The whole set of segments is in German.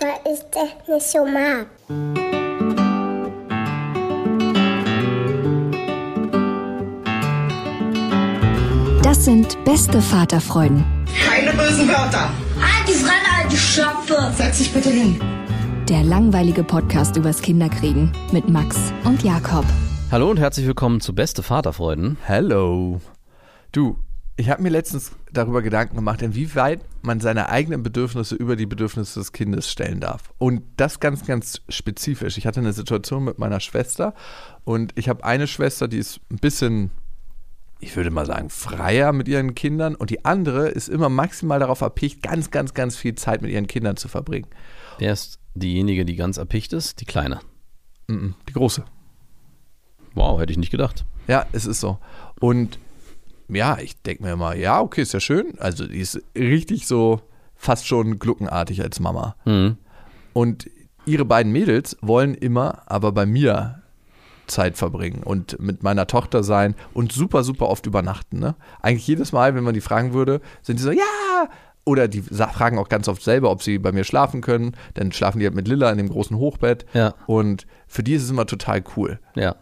Weil ich das nicht so mag. Das sind beste Vaterfreuden. Keine bösen Wörter. Halt die Fremde, alte Schöpfe. Setz dich bitte hin. Der langweilige Podcast übers Kinderkriegen mit Max und Jakob. Hallo und herzlich willkommen zu Beste Vaterfreuden. Hello. Du, ich habe mir letztens darüber Gedanken gemacht, inwieweit man seine eigenen Bedürfnisse über die Bedürfnisse des Kindes stellen darf. Und das ganz, ganz spezifisch. Ich hatte eine Situation mit meiner Schwester und ich habe eine Schwester, die ist ein bisschen, ich würde mal sagen, freier mit ihren Kindern und die andere ist immer maximal darauf erpicht, ganz, ganz, ganz viel Zeit mit ihren Kindern zu verbringen. Wer ist diejenige, die ganz erpicht ist? Die Kleine. Die große. Wow, hätte ich nicht gedacht. Ja, es ist so. Und ja, ich denke mir immer, ja, okay, ist ja schön. Also die ist richtig so fast schon gluckenartig als Mama. Mhm. Und ihre beiden Mädels wollen immer aber bei mir Zeit verbringen und mit meiner Tochter sein und super, super oft übernachten. Ne? Eigentlich jedes Mal, wenn man die fragen würde, sind die so, ja, oder die fragen auch ganz oft selber, ob sie bei mir schlafen können. Dann schlafen die halt mit Lilla in dem großen Hochbett. Ja. Und für die ist es immer total cool. Ja.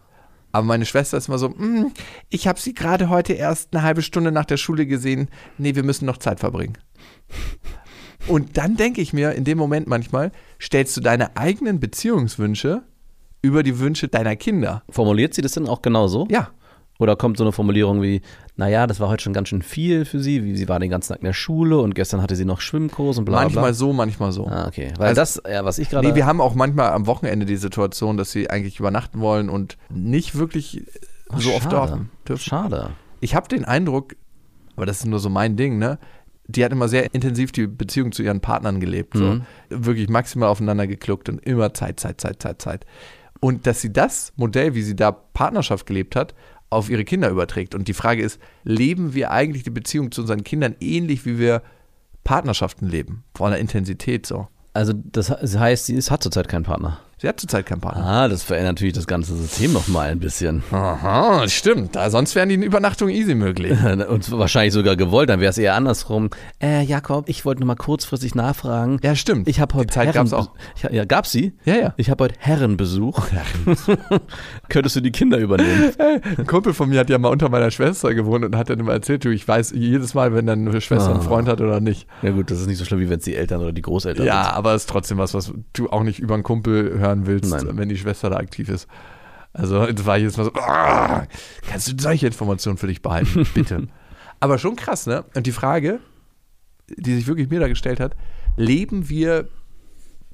Aber meine Schwester ist immer so, "Mm, ich habe sie gerade heute erst eine halbe Stunde nach der Schule gesehen. Nee, wir müssen noch Zeit verbringen. Und dann denke ich mir in dem Moment manchmal, stellst du deine eigenen Beziehungswünsche über die Wünsche deiner Kinder. Formuliert sie das denn auch genauso? Ja. Oder kommt so eine Formulierung wie, naja, das war heute schon ganz schön viel für sie, wie sie war den ganzen Tag in der Schule und gestern hatte sie noch Schwimmkurs und bla bla. manchmal so, manchmal so. Ah, okay. Weil Also- das, ja, was ich gerade. Nee, wir haben auch manchmal am Wochenende die Situation, dass sie eigentlich übernachten wollen und nicht wirklich Ach, so oft schade. dort dürfen. Schade. Ich habe den Eindruck, aber das ist nur so mein Ding, ne? Die hat immer sehr intensiv die Beziehung zu ihren Partnern gelebt. So. Mhm. Wirklich maximal aufeinander gekluckt und immer Zeit, Zeit, Zeit, Zeit, Zeit. Und dass sie das Modell, wie sie da Partnerschaft gelebt hat, auf ihre Kinder überträgt. Und die Frage ist, leben wir eigentlich die Beziehung zu unseren Kindern ähnlich, wie wir Partnerschaften leben? Von der Intensität so. Also, das he- heißt, sie ist, hat zurzeit keinen Partner. Sie hat zurzeit keinen Partner. Ah, das verändert natürlich das ganze System nochmal ein bisschen. Aha, stimmt. Da, sonst wären die Übernachtungen easy möglich. Und wahrscheinlich sogar gewollt, dann wäre es eher andersrum. Äh, Jakob, ich wollte nur mal kurzfristig nachfragen. Ja, stimmt. Ich habe heute Die Zeit Herren- gab's auch. Ich, ja, gab sie? Ja, ja. Ich habe heute Herrenbesuch. Könntest du die Kinder übernehmen? Ein Kumpel von mir hat ja mal unter meiner Schwester gewohnt und hat dann immer erzählt, du, ich weiß jedes Mal, wenn dann eine Schwester einen Ah. Freund hat oder nicht. Ja gut, das ist nicht so schlimm, wie wenn es die Eltern oder die Großeltern Ja, aber es ist trotzdem was, was du auch nicht über einen Kumpel hören willst, Nein. wenn die Schwester da aktiv ist. Also es war jedes Mal so, "Ah, kannst du solche Informationen für dich behalten, bitte. aber schon krass, ne? Und die Frage, die sich wirklich mir da gestellt hat, leben wir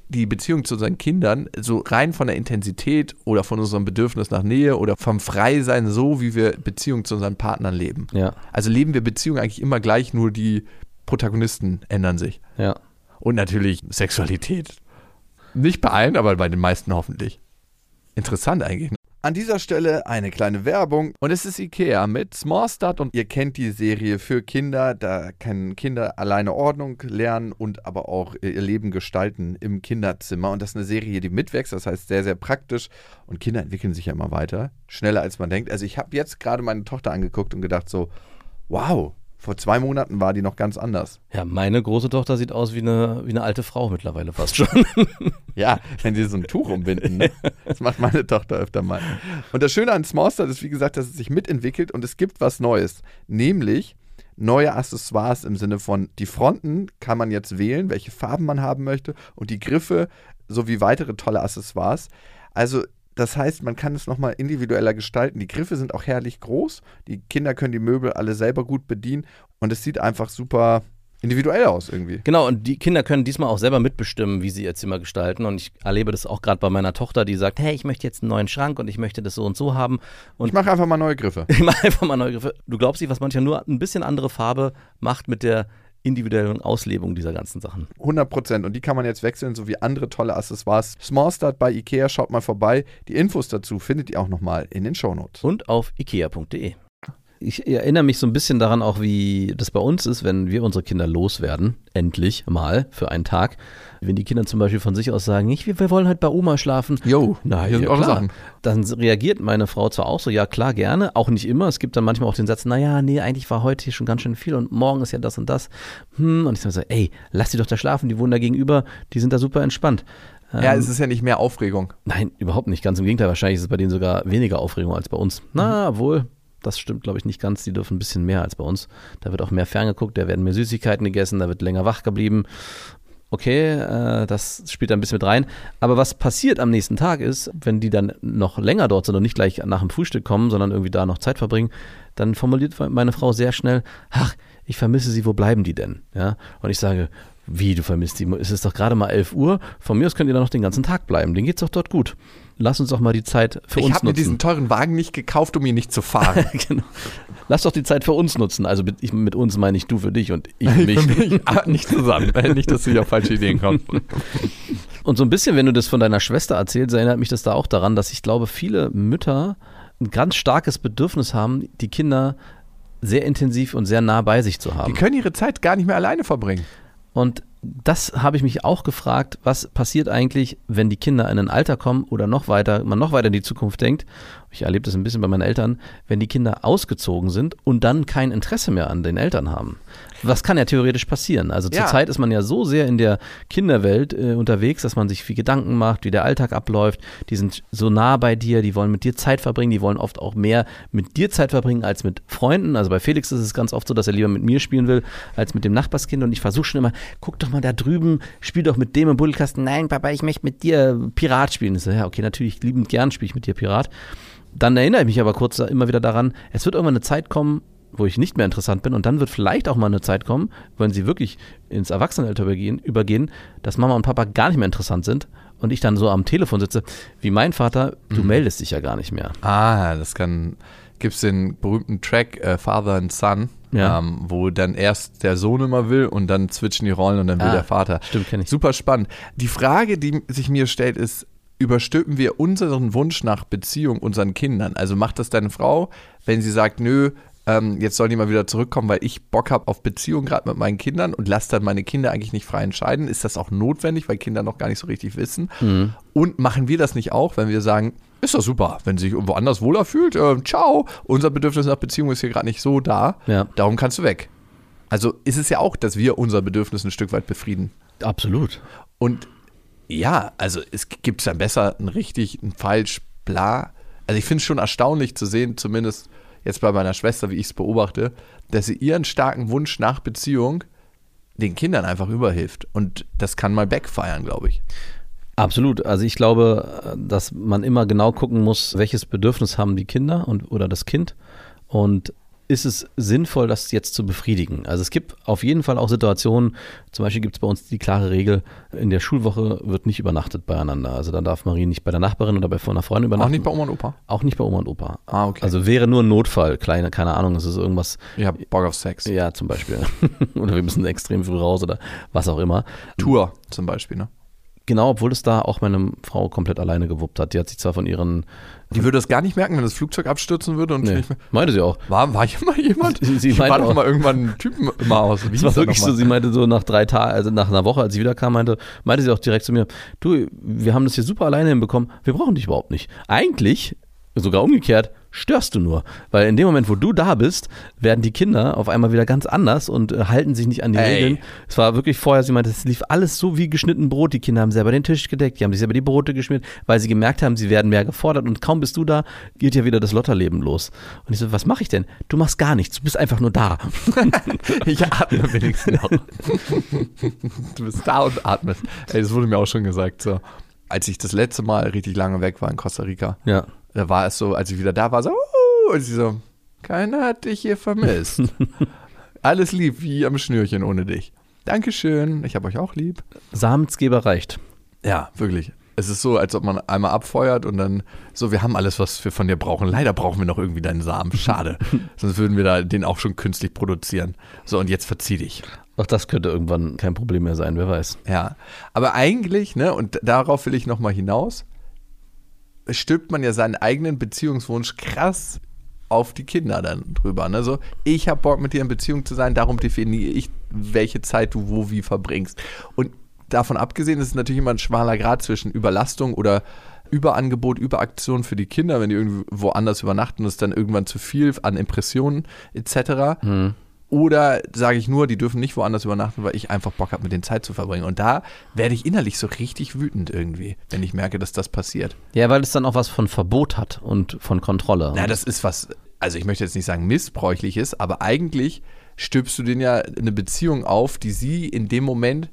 die Beziehung zu unseren Kindern so rein von der Intensität oder von unserem Bedürfnis nach Nähe oder vom Freisein so, wie wir Beziehung zu unseren Partnern leben. Ja, Also leben wir Beziehungen eigentlich immer gleich, nur die Protagonisten ändern sich. ja. Und natürlich Sexualität. Nicht bei allen, aber bei den meisten hoffentlich. Interessant eigentlich. Ne? An dieser Stelle eine kleine Werbung und es ist Ikea mit Small Start und ihr kennt die Serie für Kinder, da können Kinder alleine Ordnung lernen und aber auch ihr Leben gestalten im Kinderzimmer und das ist eine Serie, die mitwächst, das heißt sehr, sehr praktisch und Kinder entwickeln sich ja immer weiter, schneller als man denkt. Also ich habe jetzt gerade meine Tochter angeguckt und gedacht so, wow, vor zwei Monaten war die noch ganz anders. Ja, meine große Tochter sieht aus wie eine, wie eine alte Frau mittlerweile fast schon. Ja, wenn sie so ein Tuch umbinden. Ne? Das macht meine Tochter öfter mal. Und das Schöne an Smallstart ist, wie gesagt, dass es sich mitentwickelt und es gibt was Neues. Nämlich neue Accessoires im Sinne von die Fronten kann man jetzt wählen, welche Farben man haben möchte und die Griffe sowie weitere tolle Accessoires. Also das heißt, man kann es nochmal individueller gestalten. Die Griffe sind auch herrlich groß. Die Kinder können die Möbel alle selber gut bedienen und es sieht einfach super individuell aus irgendwie. Genau, und die Kinder können diesmal auch selber mitbestimmen, wie sie ihr Zimmer gestalten. Und ich erlebe das auch gerade bei meiner Tochter, die sagt, hey, ich möchte jetzt einen neuen Schrank und ich möchte das so und so haben. Und Ich mache einfach mal neue Griffe. ich mache einfach mal neue Griffe. Du glaubst nicht, was manchmal nur ein bisschen andere Farbe macht mit der individuellen Auslebung dieser ganzen Sachen. 100 Prozent. Und die kann man jetzt wechseln, sowie andere tolle Accessoires. Small Start bei Ikea, schaut mal vorbei. Die Infos dazu findet ihr auch nochmal in den Shownotes. Und auf ikea.de. Ich erinnere mich so ein bisschen daran auch, wie das bei uns ist, wenn wir unsere Kinder loswerden, endlich mal für einen Tag. Wenn die Kinder zum Beispiel von sich aus sagen, ich, wir wollen halt bei Oma schlafen. Jo, Na, hier sind ja, eure klar. Sachen. Dann reagiert meine Frau zwar auch so, ja klar, gerne, auch nicht immer. Es gibt dann manchmal auch den Satz, naja, nee, eigentlich war heute hier schon ganz schön viel und morgen ist ja das und das. Hm, und ich sage so, ey, lass die doch da schlafen, die wohnen da gegenüber, die sind da super entspannt. Ja, Ähm, es ist ja nicht mehr Aufregung. Nein, überhaupt nicht. Ganz im Gegenteil. Wahrscheinlich ist es bei denen sogar weniger Aufregung als bei uns. Na, wohl. Das stimmt, glaube ich, nicht ganz. Die dürfen ein bisschen mehr als bei uns. Da wird auch mehr ferngeguckt, da werden mehr Süßigkeiten gegessen, da wird länger wach geblieben. Okay, äh, das spielt da ein bisschen mit rein. Aber was passiert am nächsten Tag ist, wenn die dann noch länger dort sind und nicht gleich nach dem Frühstück kommen, sondern irgendwie da noch Zeit verbringen, dann formuliert meine Frau sehr schnell, ach, ich vermisse sie, wo bleiben die denn? Ja, und ich sage, wie, du vermisst die? Es ist doch gerade mal 11 Uhr. Von mir aus könnt ihr da noch den ganzen Tag bleiben. Denen geht's doch dort gut. Lass uns doch mal die Zeit für Ich uns habe mir nutzen. diesen teuren Wagen nicht gekauft, um ihn nicht zu fahren. genau. Lass doch die Zeit für uns nutzen. Also mit, ich, mit uns meine ich du für dich und ich mich. Mich ah, nicht zusammen. Nicht, dass du hier auf falsche Ideen kommst. Und so ein bisschen, wenn du das von deiner Schwester erzählst, erinnert mich das da auch daran, dass ich glaube, viele Mütter ein ganz starkes Bedürfnis haben, die Kinder sehr intensiv und sehr nah bei sich zu Die haben. können ihre Zeit gar nicht mehr alleine verbringen. Und das habe ich mich auch gefragt, was passiert eigentlich, wenn die Kinder in ein Alter kommen oder noch weiter, man noch weiter in die Zukunft denkt. Ich erlebe das ein bisschen bei meinen Eltern, wenn die Kinder ausgezogen sind und dann kein Interesse mehr an den Eltern haben. Was kann ja theoretisch passieren? Also Ja. zurzeit ist man ja so sehr in der Kinderwelt äh, unterwegs, dass man sich viel Gedanken macht, wie der Alltag abläuft. Die sind so nah bei dir, die wollen mit dir Zeit verbringen, die wollen oft auch mehr mit dir Zeit verbringen als mit Freunden. Also bei Felix ist es ganz oft so, dass er lieber mit mir spielen will als mit dem Nachbarskind. Und ich versuche schon immer, guck doch mal da drüben, spiel doch mit dem im Buddelkasten. Nein, Papa, ich möchte mit dir Pirat spielen. Ich so, ja, okay, natürlich, liebend gern spiele ich mit dir Pirat. Dann erinnere ich mich aber kurz immer wieder daran, es wird irgendwann eine Zeit kommen, wo ich nicht mehr interessant bin und dann wird vielleicht auch mal eine Zeit kommen, wenn sie wirklich ins Erwachsenenalter übergehen, übergehen, dass Mama und Papa gar nicht mehr interessant sind und ich dann so am Telefon sitze, wie mein Vater, du meldest dich ja gar nicht mehr. Ah, das kann. Gibt es den berühmten Track äh, Father and Son, Ja. ähm, wo dann erst der Sohn immer will und dann switchen die Rollen und dann will Ah, der Vater. stimmt, kenn ich. Super spannend. Die Frage, die sich mir stellt, ist, überstülpen wir unseren Wunsch nach Beziehung unseren Kindern? Also macht das deine Frau, wenn sie sagt, nö, ähm, jetzt sollen die mal wieder zurückkommen, weil ich Bock habe auf Beziehung gerade mit meinen Kindern und lasse dann meine Kinder eigentlich nicht frei entscheiden? Ist das auch notwendig, weil Kinder noch gar nicht so richtig wissen? Mhm. Und machen wir das nicht auch, wenn wir sagen, ist doch super, wenn sie sich irgendwo anders wohler fühlt, äh, ciao, unser Bedürfnis nach Beziehung ist hier gerade nicht so da, Ja. darum kannst du weg. Also ist es ja auch, dass wir unser Bedürfnis ein Stück weit befrieden. Absolut. Und ja, also es gibt dann besser ein richtig, ein falsch, bla. Also ich finde es schon erstaunlich zu sehen, zumindest jetzt bei meiner Schwester, wie ich es beobachte, dass sie ihren starken Wunsch nach Beziehung den Kindern einfach überhilft. Und das kann mal backfeiern, glaube ich. Absolut. Also ich glaube, dass man immer genau gucken muss, welches Bedürfnis haben die Kinder und oder das Kind und ist es sinnvoll, das jetzt zu befriedigen? Also es gibt auf jeden Fall auch Situationen, zum Beispiel gibt es bei uns die klare Regel, in der Schulwoche wird nicht übernachtet beieinander. Also dann darf Marie nicht bei der Nachbarin oder bei einer Freundin übernachten. Auch nicht bei Oma und Opa. Auch nicht bei Oma und Opa. Ah, okay. Also wäre nur ein Notfall, kleine, keine Ahnung, es ist irgendwas, habe Bock auf Sex. ja zum Beispiel. oder wir müssen extrem früh raus oder was auch immer. Tour zum Beispiel, ne? Genau, obwohl es da auch meine Frau komplett alleine gewuppt hat. Die hat sich zwar von ihren. Die würde das gar nicht merken, wenn das Flugzeug abstürzen würde und Nee, meinte sie auch. War, war hier mal jemand? Sie- ich meinte war doch mal irgendwann einen Typen immer aus. Wie Es war wirklich so, sie meinte so nach drei Tagen, also nach einer Woche, als sie wiederkam, meinte, meinte sie auch direkt zu mir, du, wir haben das hier super alleine hinbekommen, wir brauchen dich überhaupt nicht. Eigentlich sogar umgekehrt, störst du nur. Weil in dem Moment, wo du da bist, werden die Kinder auf einmal wieder ganz anders und äh, halten sich nicht an die Ey. Regeln. Es war wirklich vorher, sie meinte, es lief alles so wie geschnitten Brot. Die Kinder haben selber den Tisch gedeckt, die haben sich selber die Brote geschmiert, weil sie gemerkt haben, sie werden mehr gefordert und kaum bist du da, geht ja wieder das Lotterleben los. Und ich so, was mache ich denn? Du machst gar nichts, du bist einfach nur da. Ich atme wenigstens noch. du bist da und atmest. Ey, das wurde mir auch schon gesagt. So. Als ich das letzte Mal richtig lange weg war in Costa Rica, Ja. Da war es so, als ich wieder da war, so, uh, und sie so, keiner hat dich hier vermisst. Alles lieb wie am Schnürchen ohne dich. Dankeschön, ich hab euch auch lieb. Samensgeber reicht. Ja, wirklich. Es ist so, als ob man einmal abfeuert und dann so, wir haben alles, was wir von dir brauchen. Leider brauchen wir noch irgendwie deinen Samen. Schade. Sonst würden wir da den auch schon künstlich produzieren. So, und jetzt verzieh dich. Auch das könnte irgendwann kein Problem mehr sein, wer weiß. Ja, aber eigentlich, ne, und darauf will ich nochmal hinaus, stülpt man ja seinen eigenen Beziehungswunsch krass auf die Kinder dann drüber. Ne? So, ich habe Bock mit dir in Beziehung zu sein, darum definiere ich, welche Zeit du wo wie verbringst. Und davon abgesehen ist es natürlich immer ein schmaler Grad zwischen Überlastung oder Überangebot, Überaktion für die Kinder, wenn die irgendwo anders übernachten es dann irgendwann zu viel an Impressionen etc. Oder sage ich nur, die dürfen nicht woanders übernachten, weil ich einfach Bock habe, mit denen Zeit zu verbringen. Und da werde ich innerlich so richtig wütend irgendwie, wenn ich merke, dass das passiert. Ja, weil es dann auch was von Verbot hat und von Kontrolle. Na, das ist was, also ich möchte jetzt nicht sagen missbräuchliches, aber eigentlich stülpst du denen ja eine Beziehung auf, die sie in dem Moment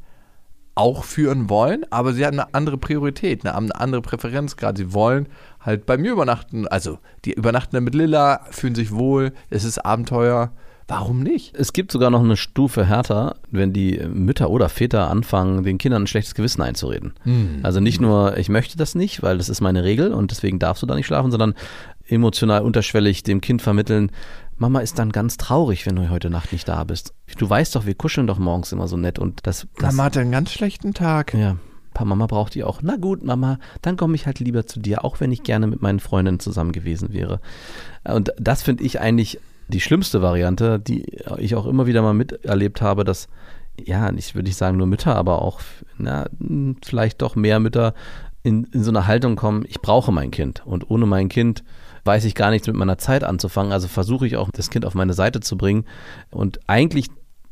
auch führen wollen, aber sie haben eine andere Priorität, eine, eine andere Präferenz gerade. Sie wollen halt bei mir übernachten. Also, die übernachten dann mit Lilla, fühlen sich wohl, es ist Abenteuer. Warum nicht? Es gibt sogar noch eine Stufe härter, wenn die Mütter oder Väter anfangen, den Kindern ein schlechtes Gewissen einzureden. Also nicht nur, ich möchte das nicht, weil das ist meine Regel und deswegen darfst du da nicht schlafen, sondern emotional unterschwellig dem Kind vermitteln, Mama ist dann ganz traurig, wenn du heute Nacht nicht da bist. Du weißt doch, wir kuscheln doch morgens immer so nett und das, das Mama hatte einen ganz schlechten Tag. ja, Mama braucht die auch. Na gut, Mama, dann komme ich halt lieber zu dir, auch wenn ich gerne mit meinen Freundinnen zusammen gewesen wäre. Und das finde ich eigentlich die schlimmste Variante, die ich auch immer wieder mal miterlebt habe, dass, ja, nicht würde ich sagen nur Mütter, aber auch, na, vielleicht doch mehr Mütter in, in so eine Haltung kommen, ich brauche mein Kind. Und ohne mein Kind weiß ich gar nichts mit meiner Zeit anzufangen. Also versuche ich auch, das Kind auf meine Seite zu bringen. Und eigentlich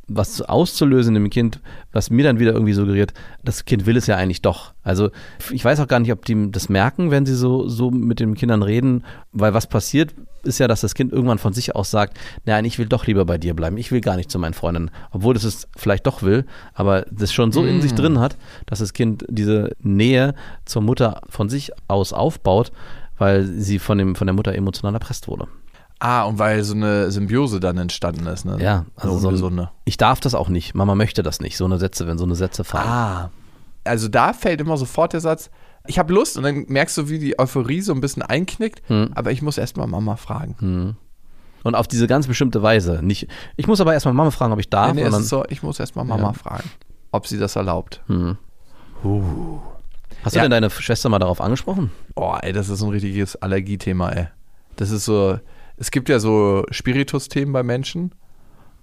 was auszulösen im Kind, was mir dann wieder irgendwie suggeriert, das Kind will es ja eigentlich doch. Also ich weiß auch gar nicht, ob die das merken, wenn sie so, so mit den Kindern reden, weil was passiert, ist ja, dass das Kind irgendwann von sich aus sagt, nein, ich will doch lieber bei dir bleiben, ich will gar nicht zu meinen Freundinnen, obwohl es es vielleicht doch will, aber das schon so in sich drin hat, dass das Kind diese Nähe zur Mutter von sich aus aufbaut, weil sie von, dem, von der Mutter emotional erpresst wurde. Ah, und weil so eine Symbiose dann entstanden ist, ne? Ja, also eine so ein, ungesunde. ich darf das auch nicht, Mama möchte das nicht, so eine Sätze, wenn so eine Sätze fallen. Ah. Also da fällt immer sofort der Satz, ich habe Lust und dann merkst du, wie die Euphorie so ein bisschen einknickt, Hm. aber ich muss erstmal Mama fragen. Und auf diese ganz bestimmte Weise. Nicht, ich muss aber erstmal Mama fragen, ob ich darf. nee, nee, dann, so, ich muss erstmal Mama Ja. fragen, ob sie das erlaubt. hast ja. du denn deine Schwester mal darauf angesprochen? Oh, ey, das ist ein richtiges Allergiethema, ey. Das ist so, es gibt ja so Spiritus-Themen bei Menschen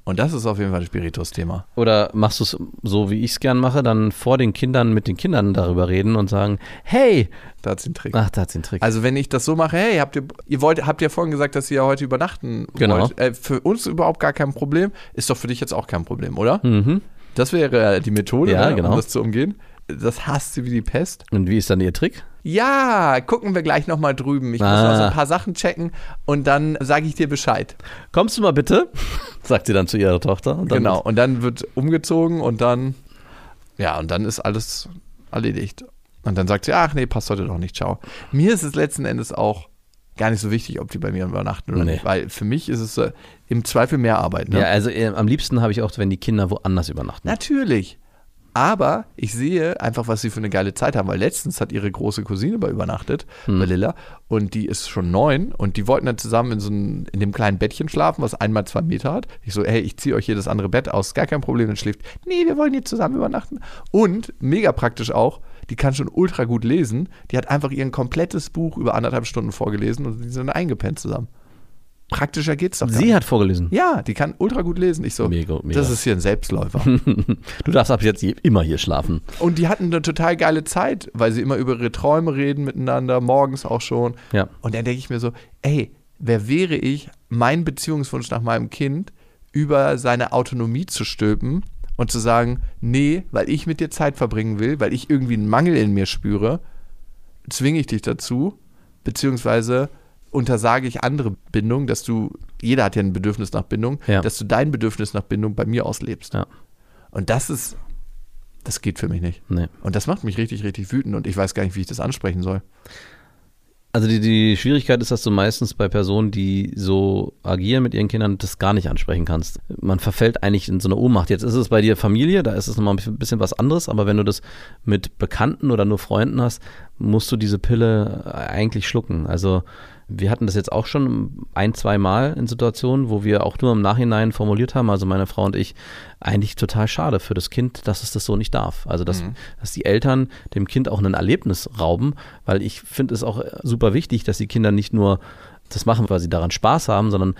und das ist auf jeden Fall ein Spiritus-Thema. Oder machst du es so, wie ich es gern mache, dann vor den Kindern mit den Kindern darüber reden und sagen, hey, Da hat sie einen Trick. ach, da hat sie einen Trick. Also wenn ich das so mache, hey, habt ihr, ihr wollt, habt ja vorhin gesagt, dass ihr ja heute übernachten Genau. wollt. Äh, für uns überhaupt gar kein Problem. Ist doch für dich jetzt auch kein Problem, oder? mhm. Das wäre die Methode, Ja, ne, genau. um das zu umgehen. Das hasst sie wie die Pest. Und wie ist dann ihr Trick? Ja, gucken wir gleich nochmal drüben. Ich muss Ah. noch so ein paar Sachen checken und dann sage ich dir Bescheid. Kommst du mal bitte? Sagt sie dann zu ihrer Tochter. Und genau. Und dann wird umgezogen und dann, ja, und dann ist alles erledigt. Und dann sagt sie, ach nee, passt heute doch nicht, ciao. Mir ist es letzten Endes auch gar nicht so wichtig, ob die bei mir übernachten oder Nee. nicht, weil für mich ist es äh, im Zweifel mehr Arbeit. Ne? Ja, also äh, am liebsten habe ich auch, wenn die Kinder woanders übernachten. Natürlich. Aber ich sehe einfach, was sie für eine geile Zeit haben, weil letztens hat ihre große Cousine bei übernachtet, Hm. bei Lilla, und die ist schon neun und die wollten dann zusammen in so einem, in dem kleinen Bettchen schlafen, was einmal zwei Meter hat. Ich so, hey, ich ziehe euch hier das andere Bett aus, gar kein Problem, dann schläft. Nee, wir wollen hier zusammen übernachten. Und mega praktisch auch, die kann schon ultra gut lesen. Die hat einfach ihr komplettes Buch über anderthalb Stunden vorgelesen und die sind dann eingepennt zusammen. Praktischer geht's doch Sie hat vorgelesen. Ja, die kann ultra gut lesen. Ich so, Mega, mega. das ist hier ein Selbstläufer. Du darfst ab jetzt immer hier schlafen. Und die hatten eine total geile Zeit, weil sie immer über ihre Träume reden miteinander, morgens auch schon. Ja. Und dann denke ich mir so, ey, wer wäre ich, meinen Beziehungswunsch nach meinem Kind über seine Autonomie zu stülpen und zu sagen, nee, weil ich mit dir Zeit verbringen will, weil ich irgendwie einen Mangel in mir spüre, zwinge ich dich dazu, beziehungsweise untersage ich andere Bindung, dass du, jeder hat ja ein Bedürfnis nach Bindung, Ja. dass du dein Bedürfnis nach Bindung bei mir auslebst. Ja. Und das ist, das geht für mich nicht. Nee. Und das macht mich richtig, richtig wütend und ich weiß gar nicht, wie ich das ansprechen soll. Also die, die Schwierigkeit ist, dass du meistens bei Personen, die so agieren mit ihren Kindern, das gar nicht ansprechen kannst. Man verfällt eigentlich in so eine Ohnmacht. Jetzt ist es bei dir Familie, da ist es nochmal ein bisschen was anderes, aber wenn du das mit Bekannten oder nur Freunden hast, musst du diese Pille eigentlich schlucken. Also wir hatten das jetzt auch schon ein, zwei Mal in Situationen, wo wir auch nur im Nachhinein formuliert haben, also meine Frau und ich, eigentlich total schade für das Kind, dass es das so nicht darf. Also dass, dass die Eltern dem Kind auch ein Erlebnis rauben, weil ich finde es auch super wichtig, dass die Kinder nicht nur das machen, weil sie daran Spaß haben, sondern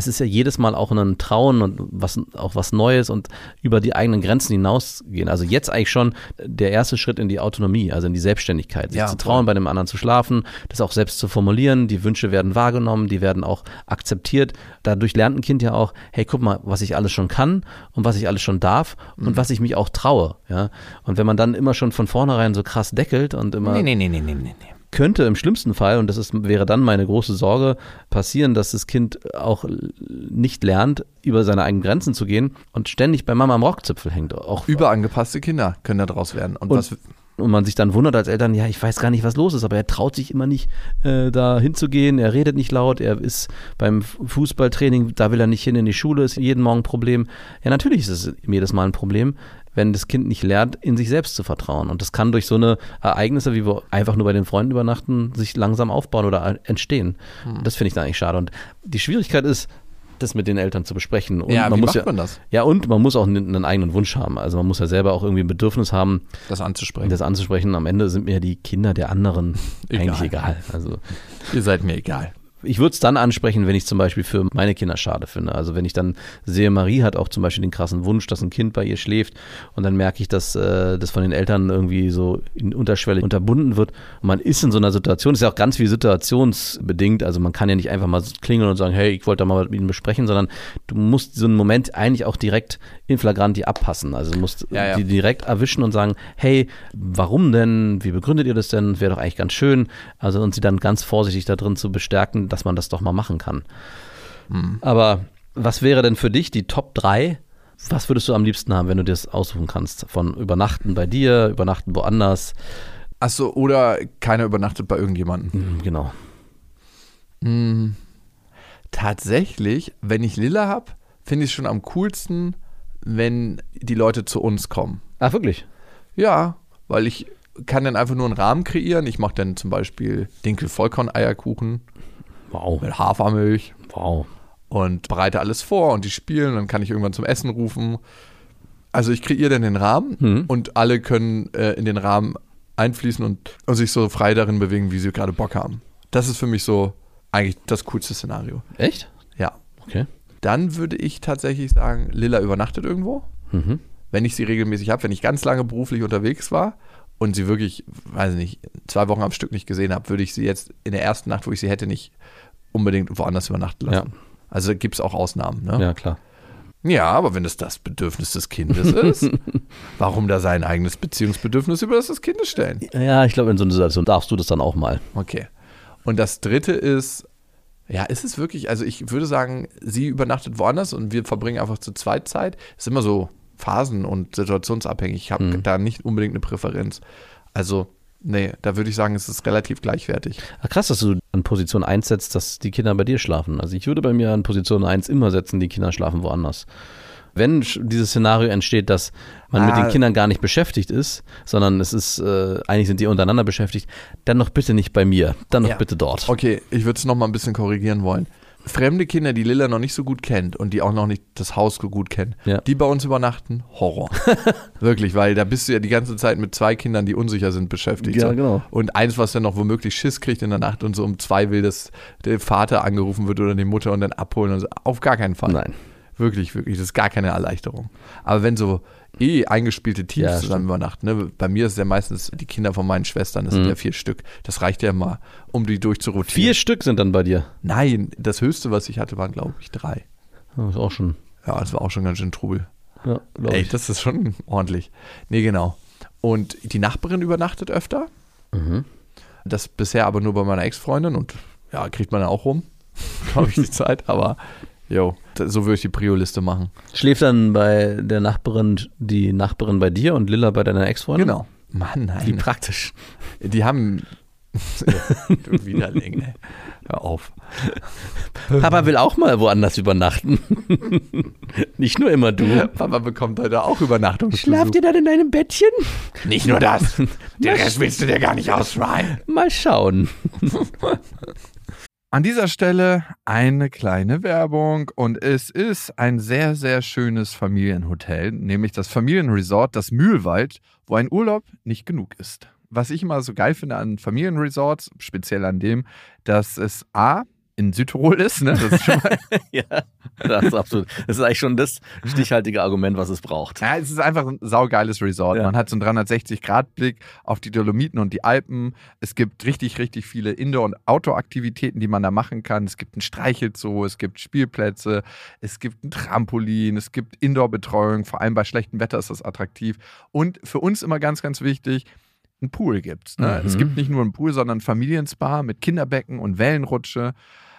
es ist ja jedes Mal auch ein Trauen und was, auch was Neues und über die eigenen Grenzen hinausgehen. Also jetzt eigentlich schon der erste Schritt in die Autonomie, also in die Selbstständigkeit, sich Ja, zu voll. trauen, bei dem anderen zu schlafen, das auch selbst zu formulieren. Die Wünsche werden wahrgenommen, die werden auch akzeptiert. Dadurch lernt ein Kind ja auch, hey, guck mal, was ich alles schon kann und was ich alles schon darf Mhm. und was ich mich auch traue. Ja? Und wenn man dann immer schon von vornherein so krass deckelt und immer nee, nee, nee, nee, nee, nee. Könnte im schlimmsten Fall, und das ist, wäre dann meine große Sorge, passieren, dass das Kind auch nicht lernt, über seine eigenen Grenzen zu gehen und ständig bei Mama am Rockzipfel hängt. Auch Überangepasste Kinder können da draus werden. Und, und, was, und man sich dann wundert als Eltern, ja, ich weiß gar nicht, was los ist, aber er traut sich immer nicht, äh, da hinzugehen, er redet nicht laut, er ist beim Fußballtraining, da will er nicht hin in die Schule, ist jeden Morgen ein Problem. Ja, natürlich ist es jedes Mal ein Problem, wenn das Kind nicht lernt, in sich selbst zu vertrauen. Und das kann durch so eine Ereignisse, wie wir einfach nur bei den Freunden übernachten, sich langsam aufbauen oder entstehen. Hm. Das finde ich dann eigentlich schade. Und die Schwierigkeit ist, das mit den Eltern zu besprechen. Und Ja, man wie muss macht ja, man das? Ja, und man muss auch einen, einen eigenen Wunsch haben. Also man muss ja selber auch irgendwie ein Bedürfnis haben, das anzusprechen. das anzusprechen. Am Ende sind mir die Kinder der anderen Egal. eigentlich egal. Also Ihr seid mir egal. Ich würde es dann ansprechen, wenn ich zum Beispiel für meine Kinder schade finde. Also wenn ich dann sehe, Marie hat auch zum Beispiel den krassen Wunsch, dass ein Kind bei ihr schläft und dann merke ich, dass äh, das von den Eltern irgendwie so in Unterschwelle unterbunden wird. Und man ist in so einer Situation, ist ja auch ganz viel situationsbedingt. Also man kann ja nicht einfach mal klingeln und sagen, hey, ich wollte da mal mit Ihnen besprechen, sondern du musst so einen Moment eigentlich auch direkt in flagranti abpassen. Also du musst Ja, ja. die direkt erwischen und sagen, hey, warum denn? Wie begründet ihr das denn? Wäre doch eigentlich ganz schön. Also und sie dann ganz vorsichtig da drin zu bestärken, dass man das doch mal machen kann. Aber was wäre denn für dich die Top 3? Was würdest du am liebsten haben, wenn du dir das aussuchen kannst? Von übernachten bei dir, übernachten woanders? Achso, oder keiner übernachtet bei irgendjemandem. Hm, Genau. Tatsächlich, wenn ich Lilla habe, finde ich es schon am coolsten, wenn die Leute zu uns kommen. Ah, wirklich? Ja, weil ich kann dann einfach nur einen Rahmen kreieren. Ich mache dann zum Beispiel Dinkel-Vollkorn-Eierkuchen Wow. mit Hafermilch Wow. und bereite alles vor und die spielen. Dann kann ich irgendwann zum Essen rufen. Also ich kreiere dann den Rahmen Mhm. und alle können äh, in den Rahmen einfließen und, und sich so frei darin bewegen, wie sie gerade Bock haben. Das ist für mich so eigentlich das coolste Szenario. Echt? Ja. Okay. Dann würde ich tatsächlich sagen, Lilla übernachtet irgendwo. Mhm. Wenn ich sie regelmäßig habe, wenn ich ganz lange beruflich unterwegs war und sie wirklich, weiß ich nicht, zwei Wochen am Stück nicht gesehen habe, würde ich sie jetzt in der ersten Nacht, wo ich sie hätte, nicht unbedingt woanders übernachten lassen. Also gibt es auch Ausnahmen. Ne? Ja, klar. Ja, aber wenn es das Bedürfnis des Kindes ist, warum da sein eigenes Beziehungsbedürfnis über das des Kindes stellen? Ja, ich glaube, in so einer Situation darfst du das dann auch mal. Okay. Und das dritte ist, ja, ist es wirklich, also ich würde sagen, sie übernachtet woanders und wir verbringen einfach zu zweit Zeit. Ist immer so phasen- und situationsabhängig. Ich habe Mhm. da nicht unbedingt eine Präferenz. Also, nee, da würde ich sagen, es ist relativ gleichwertig. Ah, krass, dass du an Position 1 setzt, dass die Kinder bei dir schlafen. Also ich würde bei mir an Position 1 immer setzen, die Kinder schlafen woanders. Wenn dieses Szenario entsteht, dass man mit Ah. den Kindern gar nicht beschäftigt ist, sondern es ist, äh, eigentlich sind die untereinander beschäftigt, dann doch bitte nicht bei mir, dann doch Ja. bitte dort. Okay, ich würde es nochmal ein bisschen korrigieren wollen. fremde Kinder, die Lilla noch nicht so gut kennt und die auch noch nicht das Haus so gut kennen, Ja. die bei uns übernachten, Horror. Wirklich, weil da bist du ja die ganze Zeit mit zwei Kindern, die unsicher sind, beschäftigt. Ja, so. genau. Und eins, was dann noch womöglich Schiss kriegt in der Nacht und so um zwei will, dass der Vater angerufen wird oder die Mutter und dann abholen. Und so. Auf gar keinen Fall. Nein. Wirklich, wirklich. Das ist gar keine Erleichterung. Aber wenn so eh eingespielte Teams Ja, zusammen übernachten, ne? bei mir ist es ja meistens die Kinder von meinen Schwestern, das Mhm. sind ja vier Stück. Das reicht ja mal, um die durchzurotieren. Vier Stück sind dann bei dir. Nein, das höchste, was ich hatte, waren, glaube ich, drei. Das ist auch schon. Ja, das war auch schon ganz schön Trubel. Ja, Ey, das ist schon ordentlich. Nee, genau. Und die Nachbarin übernachtet öfter. Mhm. Das bisher aber nur bei meiner Ex-Freundin und ja, kriegt man ja auch rum, glaube ich, die Zeit. Aber jo, so würde ich die Prio-Liste machen. Schläft dann bei der Nachbarin die Nachbarin bei dir und Lilla bei deiner Ex-Freundin? Genau. Mann, nein. Wie praktisch. Die haben. du Widerling, ey. Hör auf. Papa will auch mal woanders übernachten. Nicht nur immer du. Papa bekommt heute auch Übernachtungsbesuch. Schlaft ihr dann in deinem Bettchen? Nicht nur das. Den Rest willst du dir gar nicht ausschreien. Mal schauen. An dieser Stelle eine kleine Werbung und es ist ein sehr, sehr schönes Familienhotel, nämlich das Familienresort, das Mühlwald, wo ein Urlaub nicht genug ist. Was ich immer so geil finde an Familienresorts, speziell an dem, dass es A, in Südtirol ist, ne? Das ist schon mal, ja, das ist absolut. Das ist eigentlich schon das stichhaltige Argument, was es braucht. ja, es ist einfach ein saugeiles Resort. Ja. Man hat so einen 360-Grad-Blick auf die Dolomiten und die Alpen. Es gibt richtig, richtig viele Indoor- und Outdoor-Aktivitäten, die man da machen kann. Es gibt ein Streichelzoo, es gibt Spielplätze, es gibt ein Trampolin, es gibt Indoor-Betreuung. Vor allem bei schlechtem Wetter ist das attraktiv. Und für uns immer ganz, ganz wichtig, ein Pool gibt's. Ne? Mhm. Es gibt nicht nur einen Pool, sondern ein Familienspa mit Kinderbecken und Wellenrutsche,